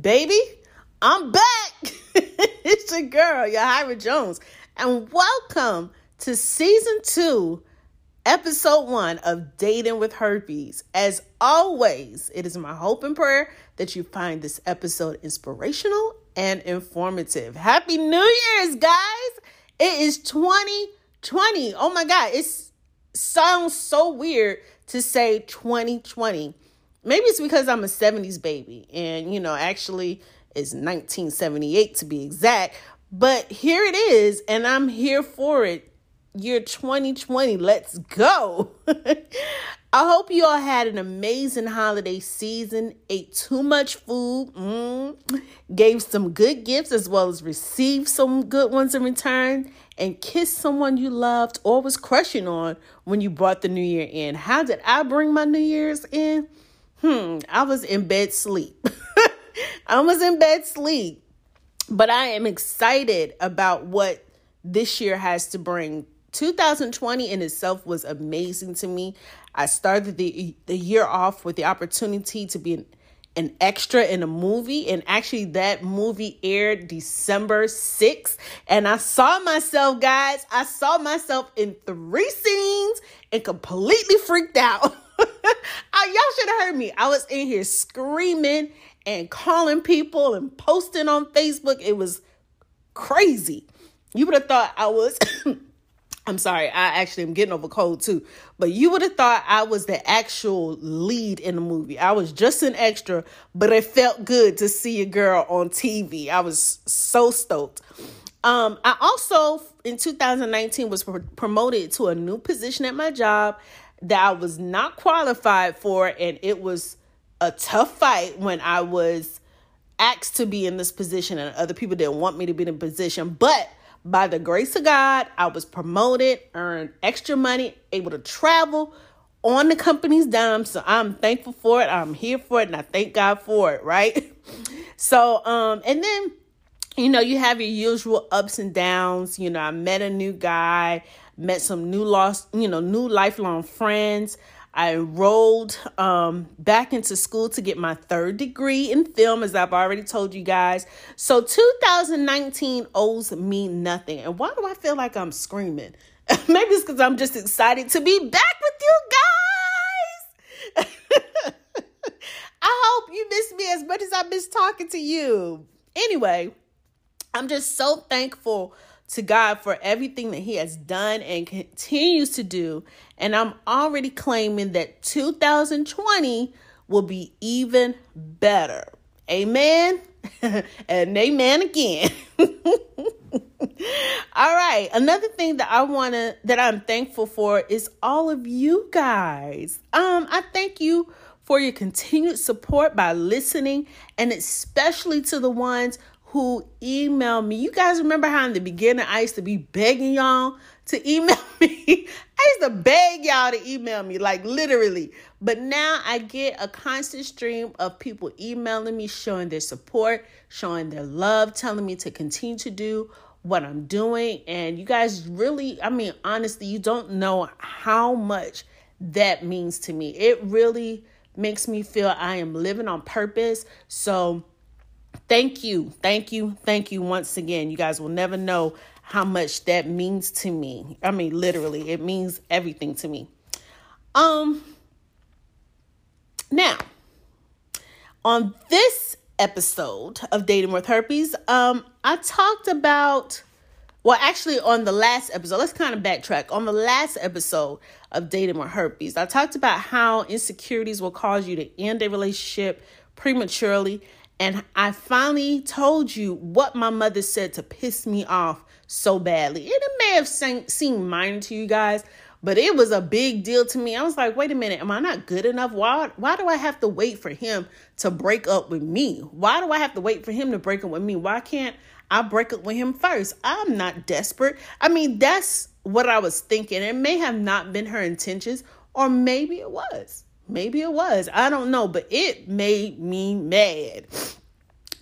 baby, I'm back. it's your girl, Yahira Jones, and welcome to season two, episode one of Dating with Herpes. As always, it is my hope and prayer that you find this episode inspirational and informative. Happy New Year's, guys! It is 2020. Oh my God, it sounds so weird to say 2020 maybe it's because I'm a 70s baby and you know actually it's 1978 to be exact but here it is and I'm here for it. Year 2020 let's go. I hope you all had an amazing holiday season ate too much food mm, gave some good gifts as well as received some good ones in return and kissed someone you loved or was crushing on when you brought the new year in. How did I bring my new year's in Hmm, I was in bed sleep. I was in bed sleep. But I am excited about what this year has to bring. 2020 in itself was amazing to me. I started the the year off with the opportunity to be an, an extra in a movie and actually that movie aired December 6th and I saw myself guys, I saw myself in three scenes and completely freaked out. y'all should have heard me. I was in here screaming and calling people and posting on Facebook. It was crazy. You would have thought I was. I'm sorry, I actually am getting over cold too. But you would have thought I was the actual lead in the movie. I was just an extra, but it felt good to see a girl on TV. I was so stoked. Um, I also in 2019 was promoted to a new position at my job that I was not qualified for, and it was a tough fight when I was asked to be in this position, and other people didn't want me to be in position. But by the grace of God, I was promoted, earned extra money, able to travel on the company's dime. So I'm thankful for it. I'm here for it, and I thank God for it, right? So, um, and then you know, you have your usual ups and downs. You know, I met a new guy met some new lost, you know, new lifelong friends. I enrolled um, back into school to get my third degree in film, as I've already told you guys. So 2019 owes me nothing. And why do I feel like I'm screaming? Maybe it's because I'm just excited to be back with you guys. I hope you miss me as much as I miss talking to you. Anyway, I'm just so thankful to God for everything that He has done and continues to do. And I'm already claiming that 2020 will be even better. Amen. and amen again. all right. Another thing that I want to that I'm thankful for is all of you guys. Um I thank you for your continued support by listening and especially to the ones who email me. You guys remember how in the beginning I used to be begging y'all to email me? I used to beg y'all to email me, like literally. But now I get a constant stream of people emailing me, showing their support, showing their love, telling me to continue to do what I'm doing. And you guys really, I mean, honestly, you don't know how much that means to me. It really makes me feel I am living on purpose. So, Thank you. Thank you. Thank you once again. You guys will never know how much that means to me. I mean, literally, it means everything to me. Um now, on this episode of Dating with Herpes, um I talked about well, actually, on the last episode, let's kind of backtrack. On the last episode of Dating with Herpes, I talked about how insecurities will cause you to end a relationship prematurely and I finally told you what my mother said to piss me off so badly. And it may have seemed minor to you guys, but it was a big deal to me. I was like, wait a minute, am I not good enough? Why why do I have to wait for him to break up with me? Why do I have to wait for him to break up with me? Why can't I break up with him first? I'm not desperate. I mean, that's what I was thinking. It may have not been her intentions, or maybe it was. Maybe it was. I don't know, but it made me mad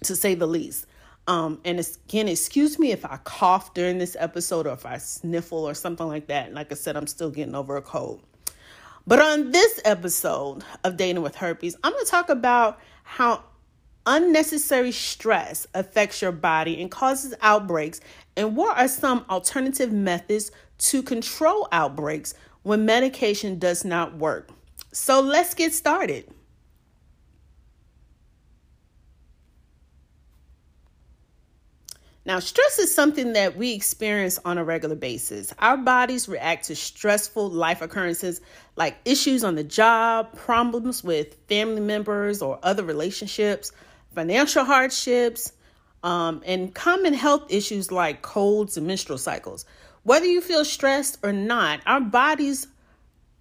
to say the least. Um, and again, excuse me if I cough during this episode or if I sniffle or something like that. Like I said, I'm still getting over a cold. But on this episode of Dating with Herpes, I'm going to talk about how unnecessary stress affects your body and causes outbreaks? And what are some alternative methods to control outbreaks when medication does not work? So let's get started. Now, stress is something that we experience on a regular basis. Our bodies react to stressful life occurrences like issues on the job, problems with family members or other relationships, financial hardships, um, and common health issues like colds and menstrual cycles. Whether you feel stressed or not, our bodies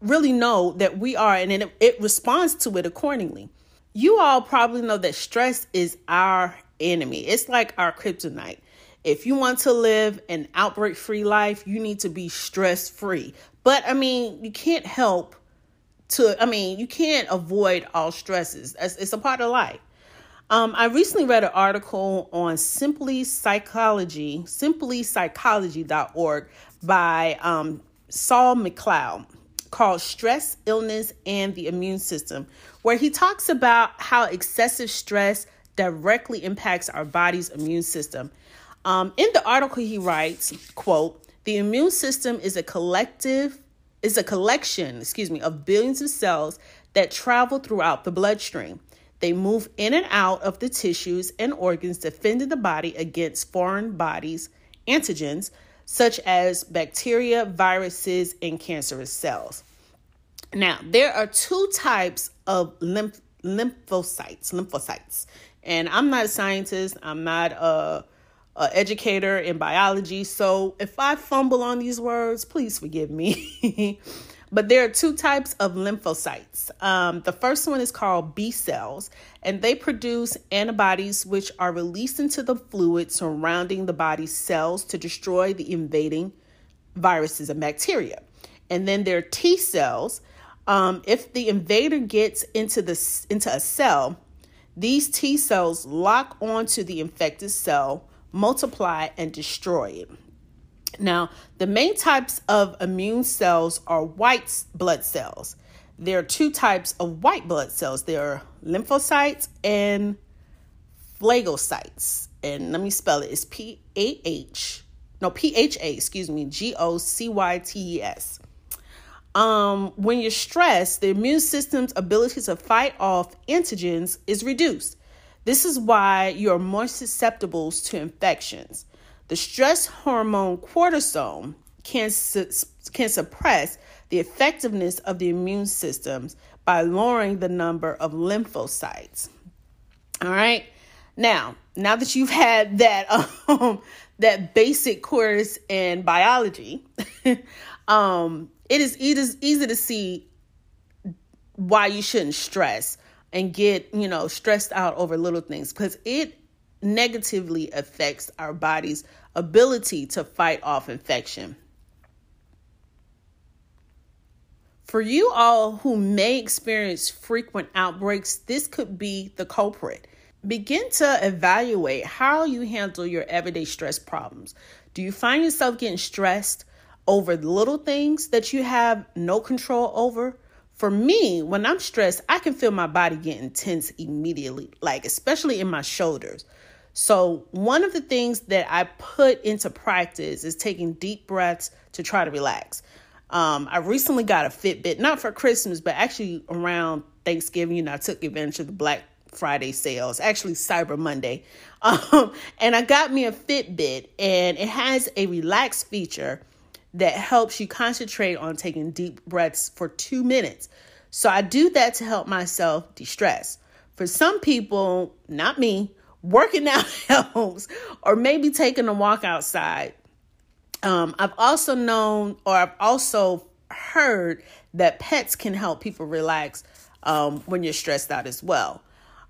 really know that we are, and it, it responds to it accordingly. You all probably know that stress is our enemy, it's like our kryptonite. If you want to live an outbreak free life, you need to be stress free. But I mean, you can't help to, I mean, you can't avoid all stresses. It's a part of life. Um, I recently read an article on Simply Psychology, simplypsychology.org by um, Saul McLeod called Stress, Illness, and the Immune System, where he talks about how excessive stress directly impacts our body's immune system. Um, in the article, he writes, "quote The immune system is a collective is a collection, excuse me, of billions of cells that travel throughout the bloodstream. They move in and out of the tissues and organs, defending the body against foreign bodies, antigens such as bacteria, viruses, and cancerous cells. Now, there are two types of lymph- lymphocytes, lymphocytes. And I'm not a scientist, I'm not a uh, educator in biology. So if I fumble on these words, please forgive me. but there are two types of lymphocytes. Um, the first one is called B cells, and they produce antibodies which are released into the fluid surrounding the body's cells to destroy the invading viruses and bacteria. And then there are T cells. Um, if the invader gets into the into a cell, these T cells lock onto the infected cell multiply, and destroy it. Now, the main types of immune cells are white blood cells. There are two types of white blood cells there are lymphocytes and phagocytes. And let me spell it it's P A H, no, P H A, excuse me, G O C Y T E S. Um, when you're stressed, the immune system's ability to fight off antigens is reduced. This is why you're more susceptible to infections. The stress hormone cortisol can, su- can suppress the effectiveness of the immune systems by lowering the number of lymphocytes. All right. Now, now that you've had that um, that basic course in biology, um, it is easy, easy to see why you shouldn't stress and get, you know, stressed out over little things because it negatively affects our body's ability to fight off infection. For you all who may experience frequent outbreaks, this could be the culprit. Begin to evaluate how you handle your everyday stress problems. Do you find yourself getting stressed over little things that you have no control over? for me, when I'm stressed, I can feel my body getting tense immediately, like especially in my shoulders. So, one of the things that I put into practice is taking deep breaths to try to relax. Um, I recently got a Fitbit, not for Christmas, but actually around Thanksgiving. You know, I took advantage of the Black Friday sales, actually Cyber Monday. Um, and I got me a Fitbit, and it has a relax feature that helps you concentrate on taking deep breaths for two minutes. So I do that to help myself de stress. For some people, not me, working out helps, or maybe taking a walk outside. Um, I've also known, or I've also heard that pets can help people relax um, when you're stressed out as well.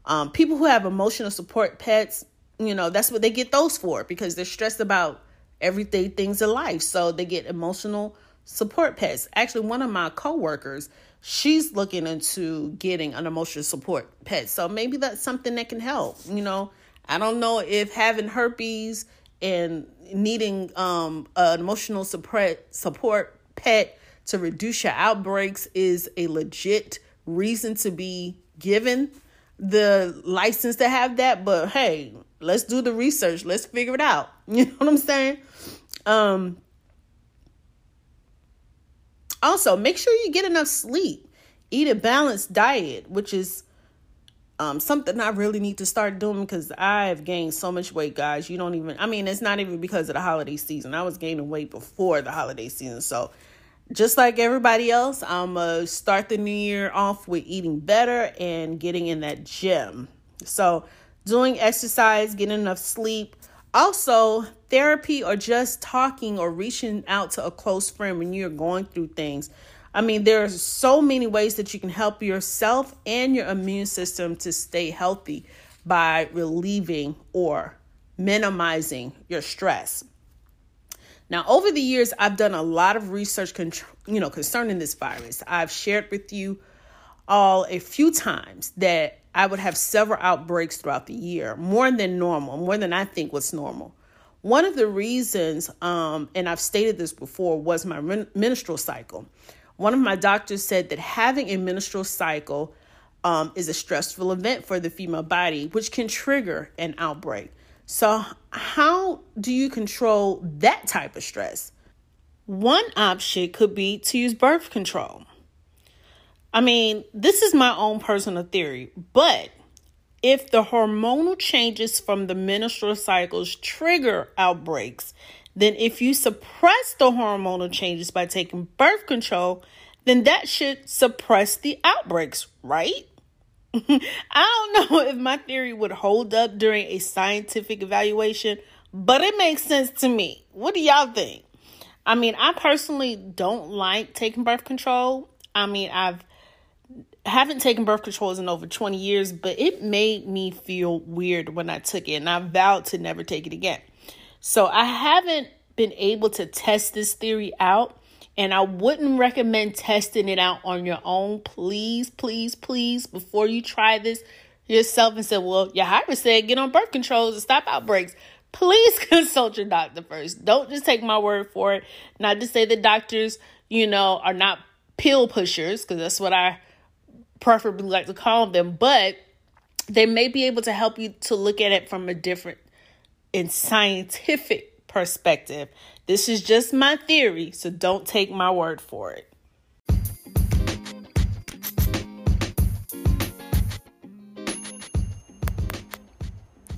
Um, people who have emotional support pets, you know, that's what they get those for because they're stressed about everyday things in life. So they get emotional support pets. Actually, one of my coworkers, she's looking into getting an emotional support pet. So maybe that's something that can help. You know, I don't know if having herpes and needing um, an emotional support support pet to reduce your outbreaks is a legit reason to be given. the license to have that, but hey, let's do the research. Let's figure it out. You know what I'm saying? Um also, make sure you get enough sleep. Eat a balanced diet, which is um, something I really need to start doing because I have gained so much weight, guys. You don't even, I mean, it's not even because of the holiday season. I was gaining weight before the holiday season. So, just like everybody else, I'm going to start the new year off with eating better and getting in that gym. So, doing exercise, getting enough sleep. Also, therapy or just talking or reaching out to a close friend when you're going through things. I mean, there are so many ways that you can help yourself and your immune system to stay healthy by relieving or minimizing your stress. Now, over the years, I've done a lot of research, you know, concerning this virus. I've shared with you all a few times that I would have several outbreaks throughout the year, more than normal, more than I think was normal. One of the reasons, um, and I've stated this before, was my menstrual cycle. One of my doctors said that having a menstrual cycle um, is a stressful event for the female body, which can trigger an outbreak. So, how do you control that type of stress? One option could be to use birth control. I mean, this is my own personal theory, but if the hormonal changes from the menstrual cycles trigger outbreaks, then if you suppress the hormonal changes by taking birth control, then that should suppress the outbreaks, right? I don't know if my theory would hold up during a scientific evaluation, but it makes sense to me. What do y'all think? I mean, I personally don't like taking birth control. I mean, I've haven't taken birth controls in over 20 years, but it made me feel weird when I took it, and I vowed to never take it again. So I haven't been able to test this theory out and I wouldn't recommend testing it out on your own. Please, please, please, before you try this yourself and say, well, your Yahira said get on birth controls and stop outbreaks. Please consult your doctor first. Don't just take my word for it. Not to say that doctors, you know, are not pill pushers, because that's what I preferably like to call them, but they may be able to help you to look at it from a different and scientific perspective this is just my theory, so don't take my word for it.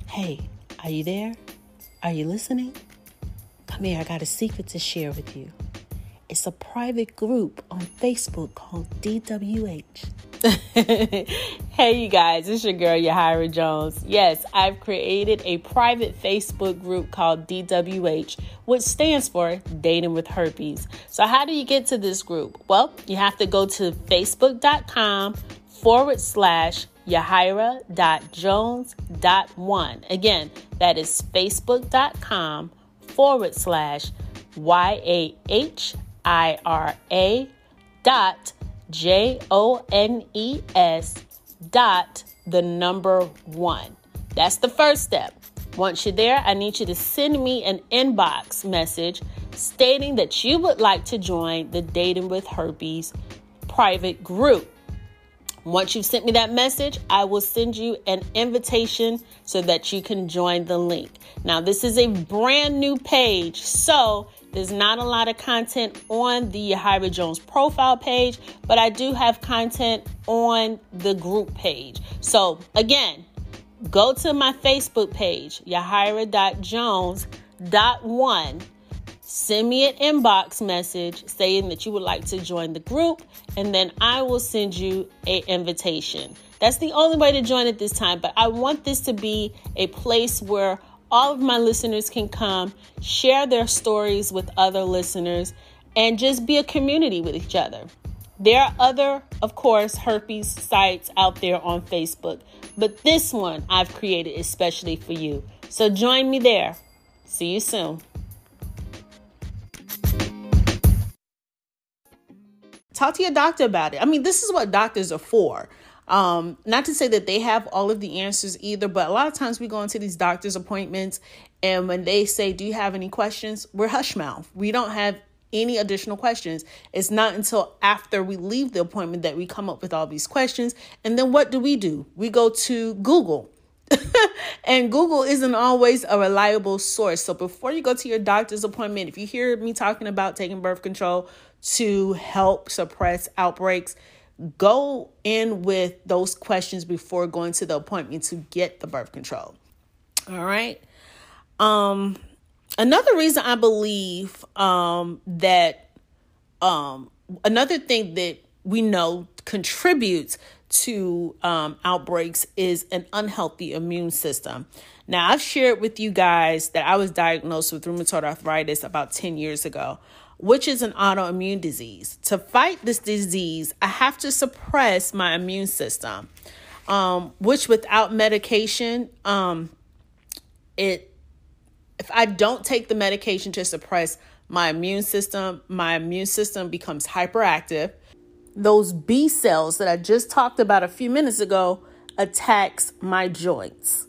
Hey, are you there? Are you listening? Come here, I got a secret to share with you. It's a private group on Facebook called DWH. hey, you guys, it's your girl, Yahira Jones. Yes, I've created a private Facebook group called DWH, which stands for Dating with Herpes. So, how do you get to this group? Well, you have to go to facebook.com forward slash Yahira.jones.1. Again, that is facebook.com forward slash Y A H I R A dot J O N E S dot the number one. That's the first step. Once you're there, I need you to send me an inbox message stating that you would like to join the Dating with Herpes private group. Once you've sent me that message, I will send you an invitation so that you can join the link. Now, this is a brand new page, so there's not a lot of content on the Yahira Jones profile page, but I do have content on the group page. So, again, go to my Facebook page, yahira.jones.1. Send me an inbox message saying that you would like to join the group, and then I will send you an invitation. That's the only way to join at this time, but I want this to be a place where all of my listeners can come, share their stories with other listeners, and just be a community with each other. There are other, of course, herpes sites out there on Facebook, but this one I've created especially for you. So join me there. See you soon. Talk to your doctor about it. I mean, this is what doctors are for. Um, not to say that they have all of the answers either, but a lot of times we go into these doctor's appointments and when they say, Do you have any questions? We're hush mouth. We don't have any additional questions. It's not until after we leave the appointment that we come up with all these questions. And then what do we do? We go to Google. and Google isn't always a reliable source. So before you go to your doctor's appointment, if you hear me talking about taking birth control to help suppress outbreaks, go in with those questions before going to the appointment to get the birth control. All right. Um another reason I believe um, that um, another thing that we know contributes to um, outbreaks is an unhealthy immune system. Now, I've shared with you guys that I was diagnosed with rheumatoid arthritis about 10 years ago, which is an autoimmune disease. To fight this disease, I have to suppress my immune system, um, which without medication, um, it if I don't take the medication to suppress my immune system, my immune system becomes hyperactive. Those B cells that I just talked about a few minutes ago attacks my joints.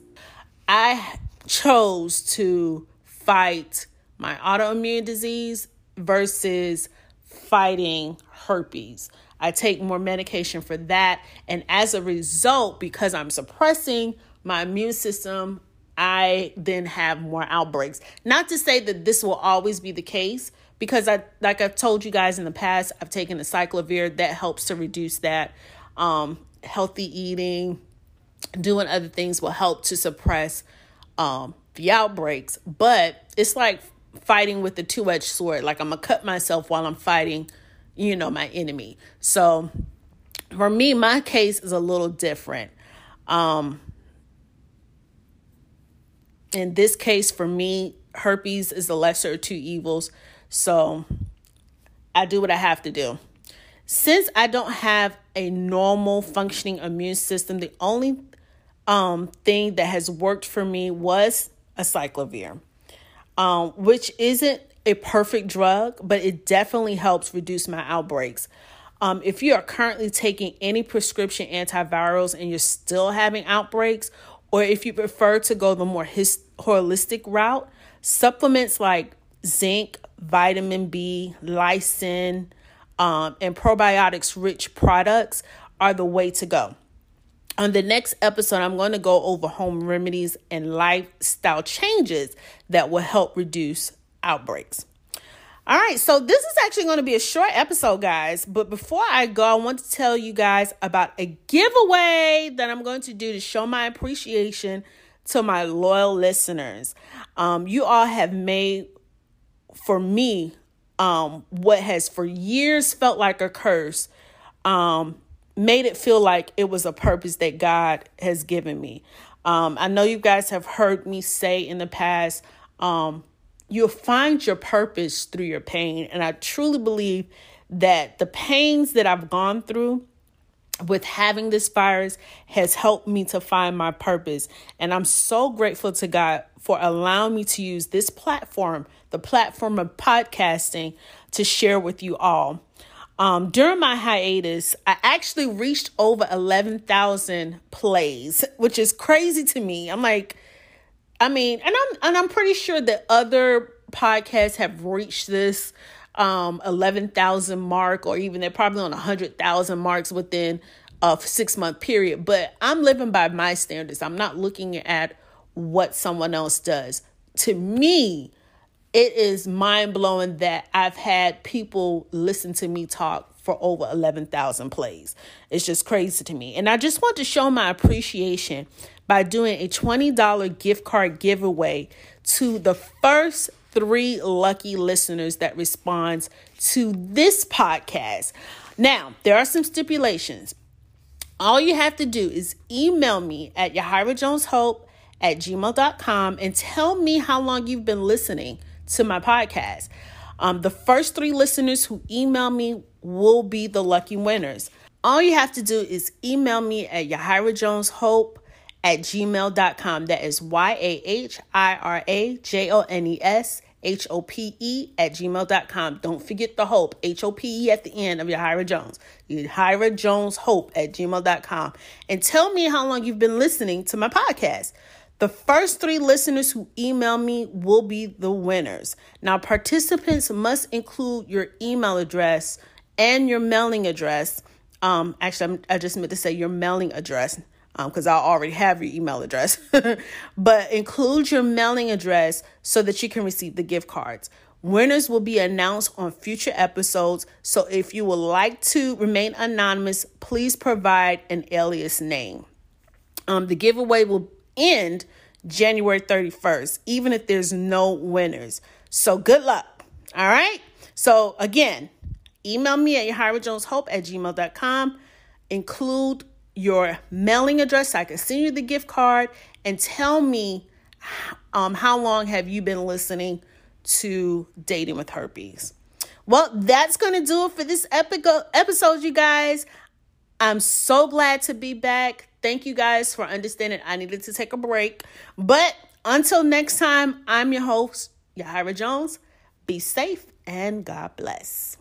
I chose to fight my autoimmune disease versus fighting herpes. I take more medication for that. And as a result, because I'm suppressing my immune system, I then have more outbreaks. Not to say that this will always be the case, because I like I've told you guys in the past, I've taken the cyclovir that helps to reduce that. Um, healthy eating, doing other things will help to suppress um, the outbreaks. But it's like fighting with a two edged sword. Like I'm gonna cut myself while I'm fighting, you know, my enemy. So for me, my case is a little different. Um, in this case, for me, herpes is the lesser of two evils. So I do what I have to do. Since I don't have a normal functioning immune system, the only um, thing that has worked for me was acyclovir, um, which isn't a perfect drug, but it definitely helps reduce my outbreaks. Um, if you are currently taking any prescription antivirals and you're still having outbreaks, or if you prefer to go the more his- holistic route, supplements like zinc, vitamin B, lysine, um, and probiotics rich products are the way to go. On the next episode, I'm going to go over home remedies and lifestyle changes that will help reduce outbreaks. All right, so this is actually going to be a short episode, guys. But before I go, I want to tell you guys about a giveaway that I'm going to do to show my appreciation to my loyal listeners. Um, you all have made for me um, what has for years felt like a curse, um, made it feel like it was a purpose that God has given me. Um, I know you guys have heard me say in the past, um, you'll find your purpose through your pain. And I truly believe that the pains that I've gone through with having this virus has helped me to find my purpose. And I'm so grateful to God for allowing me to use this platform, the platform of podcasting, to share with you all. Um, during my hiatus, I actually reached over 11,000 plays, which is crazy to me. I'm like, I mean, and I'm and I'm pretty sure that other podcasts have reached this um 11,000 mark or even they're probably on 100,000 marks within a 6 month period, but I'm living by my standards. I'm not looking at what someone else does. To me, it is mind blowing that I've had people listen to me talk for over 11,000 plays. It's just crazy to me. And I just want to show my appreciation by doing a $20 gift card giveaway to the first three lucky listeners that responds to this podcast. Now, there are some stipulations. All you have to do is email me at yahirajoneshope at gmail.com and tell me how long you've been listening to my podcast. Um, the first three listeners who email me will be the lucky winners. All you have to do is email me at yahirajoneshope at gmail.com. That is Y A H I R A J O N E S H O P E at gmail.com. Don't forget the hope, H O P E at the end of Yahira Jones. Yahira Jones Hope at gmail.com. And tell me how long you've been listening to my podcast. The first three listeners who email me will be the winners. Now, participants must include your email address and your mailing address. Um, actually, I'm, i just meant to say your mailing address um, because um, I already have your email address. but include your mailing address so that you can receive the gift cards. Winners will be announced on future episodes. So if you would like to remain anonymous, please provide an alias name. Um, the giveaway will end January 31st, even if there's no winners. So good luck. All right. So again, email me at yahirajoneshope at gmail.com. Include your mailing address so I can send you the gift card and tell me um, how long have you been listening to Dating with Herpes. Well, that's going to do it for this epic episode, you guys. I'm so glad to be back. Thank you guys for understanding. I needed to take a break. But until next time, I'm your host, Yahira Jones. Be safe and God bless.